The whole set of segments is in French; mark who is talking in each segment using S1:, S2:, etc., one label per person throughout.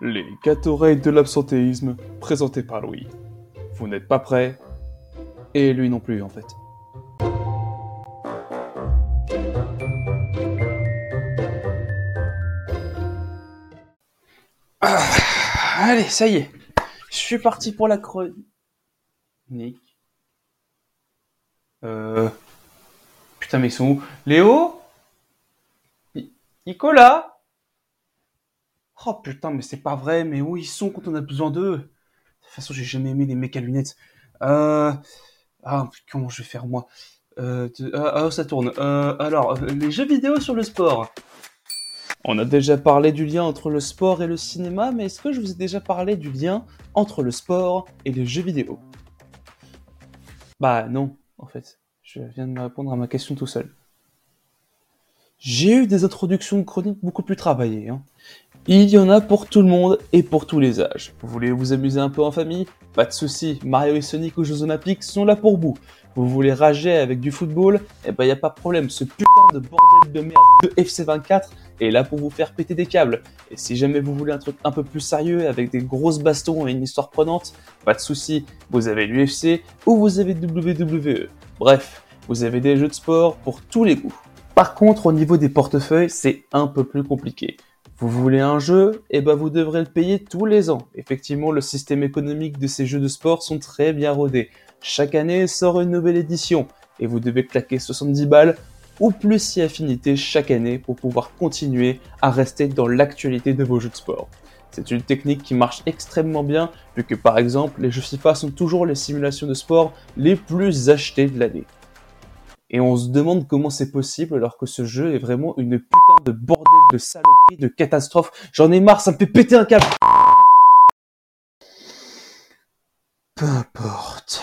S1: Les quatre oreilles de l'absentéisme, présentés par Louis. Vous n'êtes pas prêts? Et lui non plus, en fait. Ah, allez, ça y est. Je suis parti pour la chronique. Euh... Putain, mais ils sont où? Léo? Nicolas? Oh putain, mais c'est pas vrai, mais où ils sont quand on a besoin d'eux? De toute façon, j'ai jamais aimé les mecs à lunettes. Euh... Ah, comment je vais faire moi? Euh, ah, ah, ça tourne. Euh, alors, les jeux vidéo sur le sport. On a déjà parlé du lien entre le sport et le cinéma, mais est-ce que je vous ai déjà parlé du lien entre le sport et les jeux vidéo? Bah non, en fait. Je viens de me répondre à ma question tout seul. J'ai eu des introductions chroniques beaucoup plus travaillées. Hein. Il y en a pour tout le monde et pour tous les âges. Vous voulez vous amuser un peu en famille? Pas de soucis, Mario et Sonic aux Jeux Olympiques sont là pour vous. Vous voulez rager avec du football? Eh ben y a pas de problème, ce putain de bordel de merde de FC24 est là pour vous faire péter des câbles. Et si jamais vous voulez un truc un peu plus sérieux avec des grosses bastons et une histoire prenante, pas de soucis, vous avez l'UFC ou vous avez WWE. Bref, vous avez des jeux de sport pour tous les goûts. Par contre, au niveau des portefeuilles, c'est un peu plus compliqué. Vous voulez un jeu Eh ben vous devrez le payer tous les ans. Effectivement, le système économique de ces jeux de sport sont très bien rodés. Chaque année sort une nouvelle édition et vous devez claquer 70 balles ou plus si affinité chaque année pour pouvoir continuer à rester dans l'actualité de vos jeux de sport. C'est une technique qui marche extrêmement bien vu que par exemple les jeux FIFA sont toujours les simulations de sport les plus achetées de l'année. Et on se demande comment c'est possible alors que ce jeu est vraiment une putain de bordel de saloperie, de catastrophe. J'en ai marre, ça me fait péter un câble. Peu importe.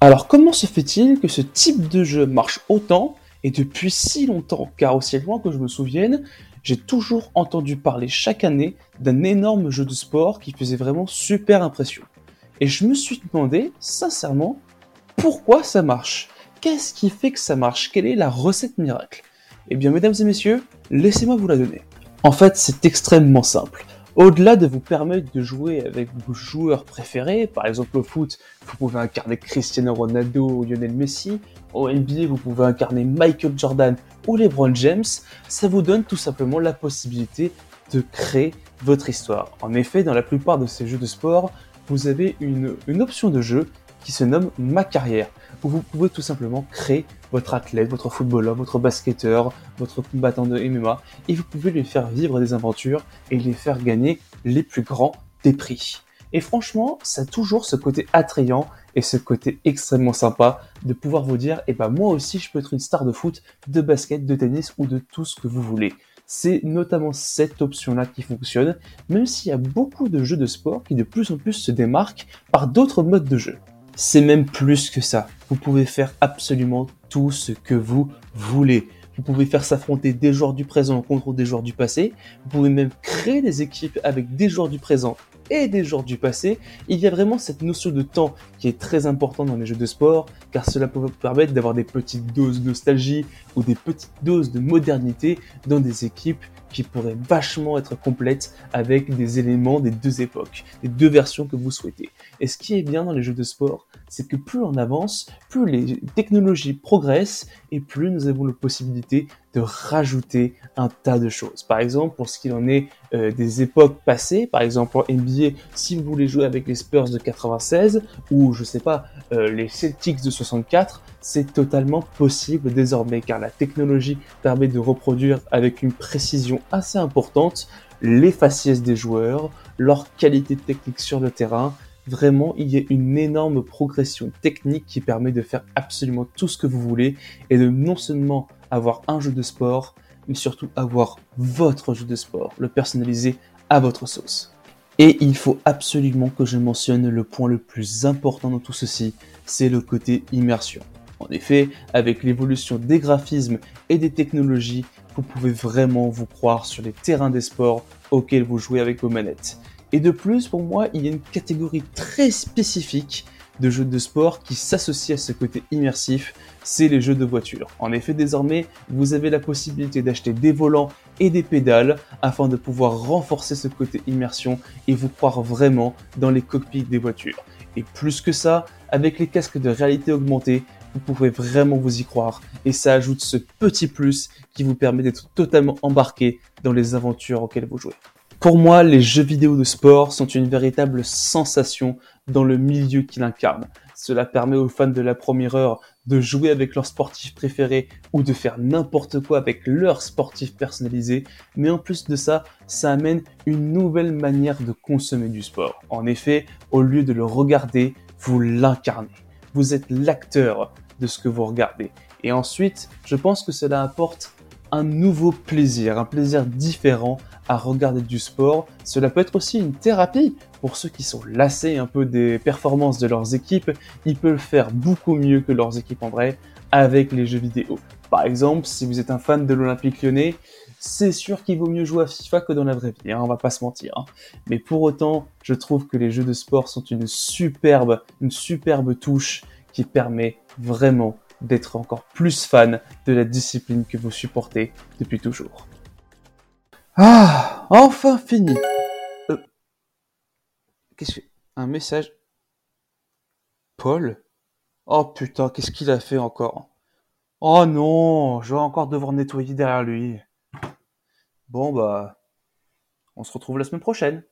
S1: Alors comment se fait-il que ce type de jeu marche autant et depuis si longtemps Car aussi loin que je me souvienne, j'ai toujours entendu parler chaque année d'un énorme jeu de sport qui faisait vraiment super impression. Et je me suis demandé, sincèrement, pourquoi ça marche? Qu'est-ce qui fait que ça marche? Quelle est la recette miracle? Eh bien, mesdames et messieurs, laissez-moi vous la donner. En fait, c'est extrêmement simple. Au-delà de vous permettre de jouer avec vos joueurs préférés, par exemple au foot, vous pouvez incarner Cristiano Ronaldo ou Lionel Messi, au NBA, vous pouvez incarner Michael Jordan ou LeBron James, ça vous donne tout simplement la possibilité de créer votre histoire. En effet, dans la plupart de ces jeux de sport, vous avez une, une option de jeu qui se nomme Ma carrière, où vous pouvez tout simplement créer votre athlète, votre footballeur, votre basketteur, votre combattant de MMA, et vous pouvez lui faire vivre des aventures et les faire gagner les plus grands des prix. Et franchement, ça a toujours ce côté attrayant et ce côté extrêmement sympa de pouvoir vous dire, eh ben moi aussi je peux être une star de foot, de basket, de tennis ou de tout ce que vous voulez. C'est notamment cette option-là qui fonctionne, même s'il y a beaucoup de jeux de sport qui de plus en plus se démarquent par d'autres modes de jeu. C'est même plus que ça. Vous pouvez faire absolument tout ce que vous voulez. Vous pouvez faire s'affronter des joueurs du présent contre des joueurs du passé. Vous pouvez même créer des équipes avec des joueurs du présent et des joueurs du passé. Il y a vraiment cette notion de temps qui est très importante dans les jeux de sport, car cela peut permettre d'avoir des petites doses de nostalgie ou des petites doses de modernité dans des équipes qui pourraient vachement être complètes avec des éléments des deux époques, des deux versions que vous souhaitez. Et ce qui est bien dans les jeux de sport, c'est que plus on avance, plus les technologies progressent et plus nous avons la possibilité de rajouter un tas de choses. Par exemple, pour ce qu'il en est euh, des époques passées, par exemple en NBA, si vous voulez jouer avec les Spurs de 96 ou je sais pas euh, les Celtics de 64, c'est totalement possible désormais car la technologie permet de reproduire avec une précision assez importante les faciès des joueurs, leur qualité technique sur le terrain vraiment il y a une énorme progression technique qui permet de faire absolument tout ce que vous voulez et de non seulement avoir un jeu de sport, mais surtout avoir votre jeu de sport, le personnaliser à votre sauce. Et il faut absolument que je mentionne le point le plus important dans tout ceci, c'est le côté immersion. En effet, avec l'évolution des graphismes et des technologies, vous pouvez vraiment vous croire sur les terrains des sports auxquels vous jouez avec vos manettes. Et de plus, pour moi, il y a une catégorie très spécifique de jeux de sport qui s'associe à ce côté immersif, c'est les jeux de voiture. En effet, désormais, vous avez la possibilité d'acheter des volants et des pédales afin de pouvoir renforcer ce côté immersion et vous croire vraiment dans les cockpits des voitures. Et plus que ça, avec les casques de réalité augmentée, vous pouvez vraiment vous y croire et ça ajoute ce petit plus qui vous permet d'être totalement embarqué dans les aventures auxquelles vous jouez. Pour moi, les jeux vidéo de sport sont une véritable sensation dans le milieu qu'ils incarnent. Cela permet aux fans de la première heure de jouer avec leur sportif préféré ou de faire n'importe quoi avec leur sportif personnalisé, mais en plus de ça, ça amène une nouvelle manière de consommer du sport. En effet, au lieu de le regarder, vous l'incarnez. Vous êtes l'acteur de ce que vous regardez. Et ensuite, je pense que cela apporte un nouveau plaisir, un plaisir différent à regarder du sport. Cela peut être aussi une thérapie pour ceux qui sont lassés un peu des performances de leurs équipes. Ils peuvent faire beaucoup mieux que leurs équipes en vrai avec les jeux vidéo. Par exemple, si vous êtes un fan de l'Olympique lyonnais, c'est sûr qu'il vaut mieux jouer à FIFA que dans la vraie vie, hein, on va pas se mentir. Hein. Mais pour autant, je trouve que les jeux de sport sont une superbe, une superbe touche qui permet vraiment d'être encore plus fan de la discipline que vous supportez depuis toujours. Ah, enfin fini. Euh, qu'est-ce que un message Paul? Oh putain, qu'est-ce qu'il a fait encore? Oh non, je vais encore devoir nettoyer derrière lui. Bon bah, on se retrouve la semaine prochaine.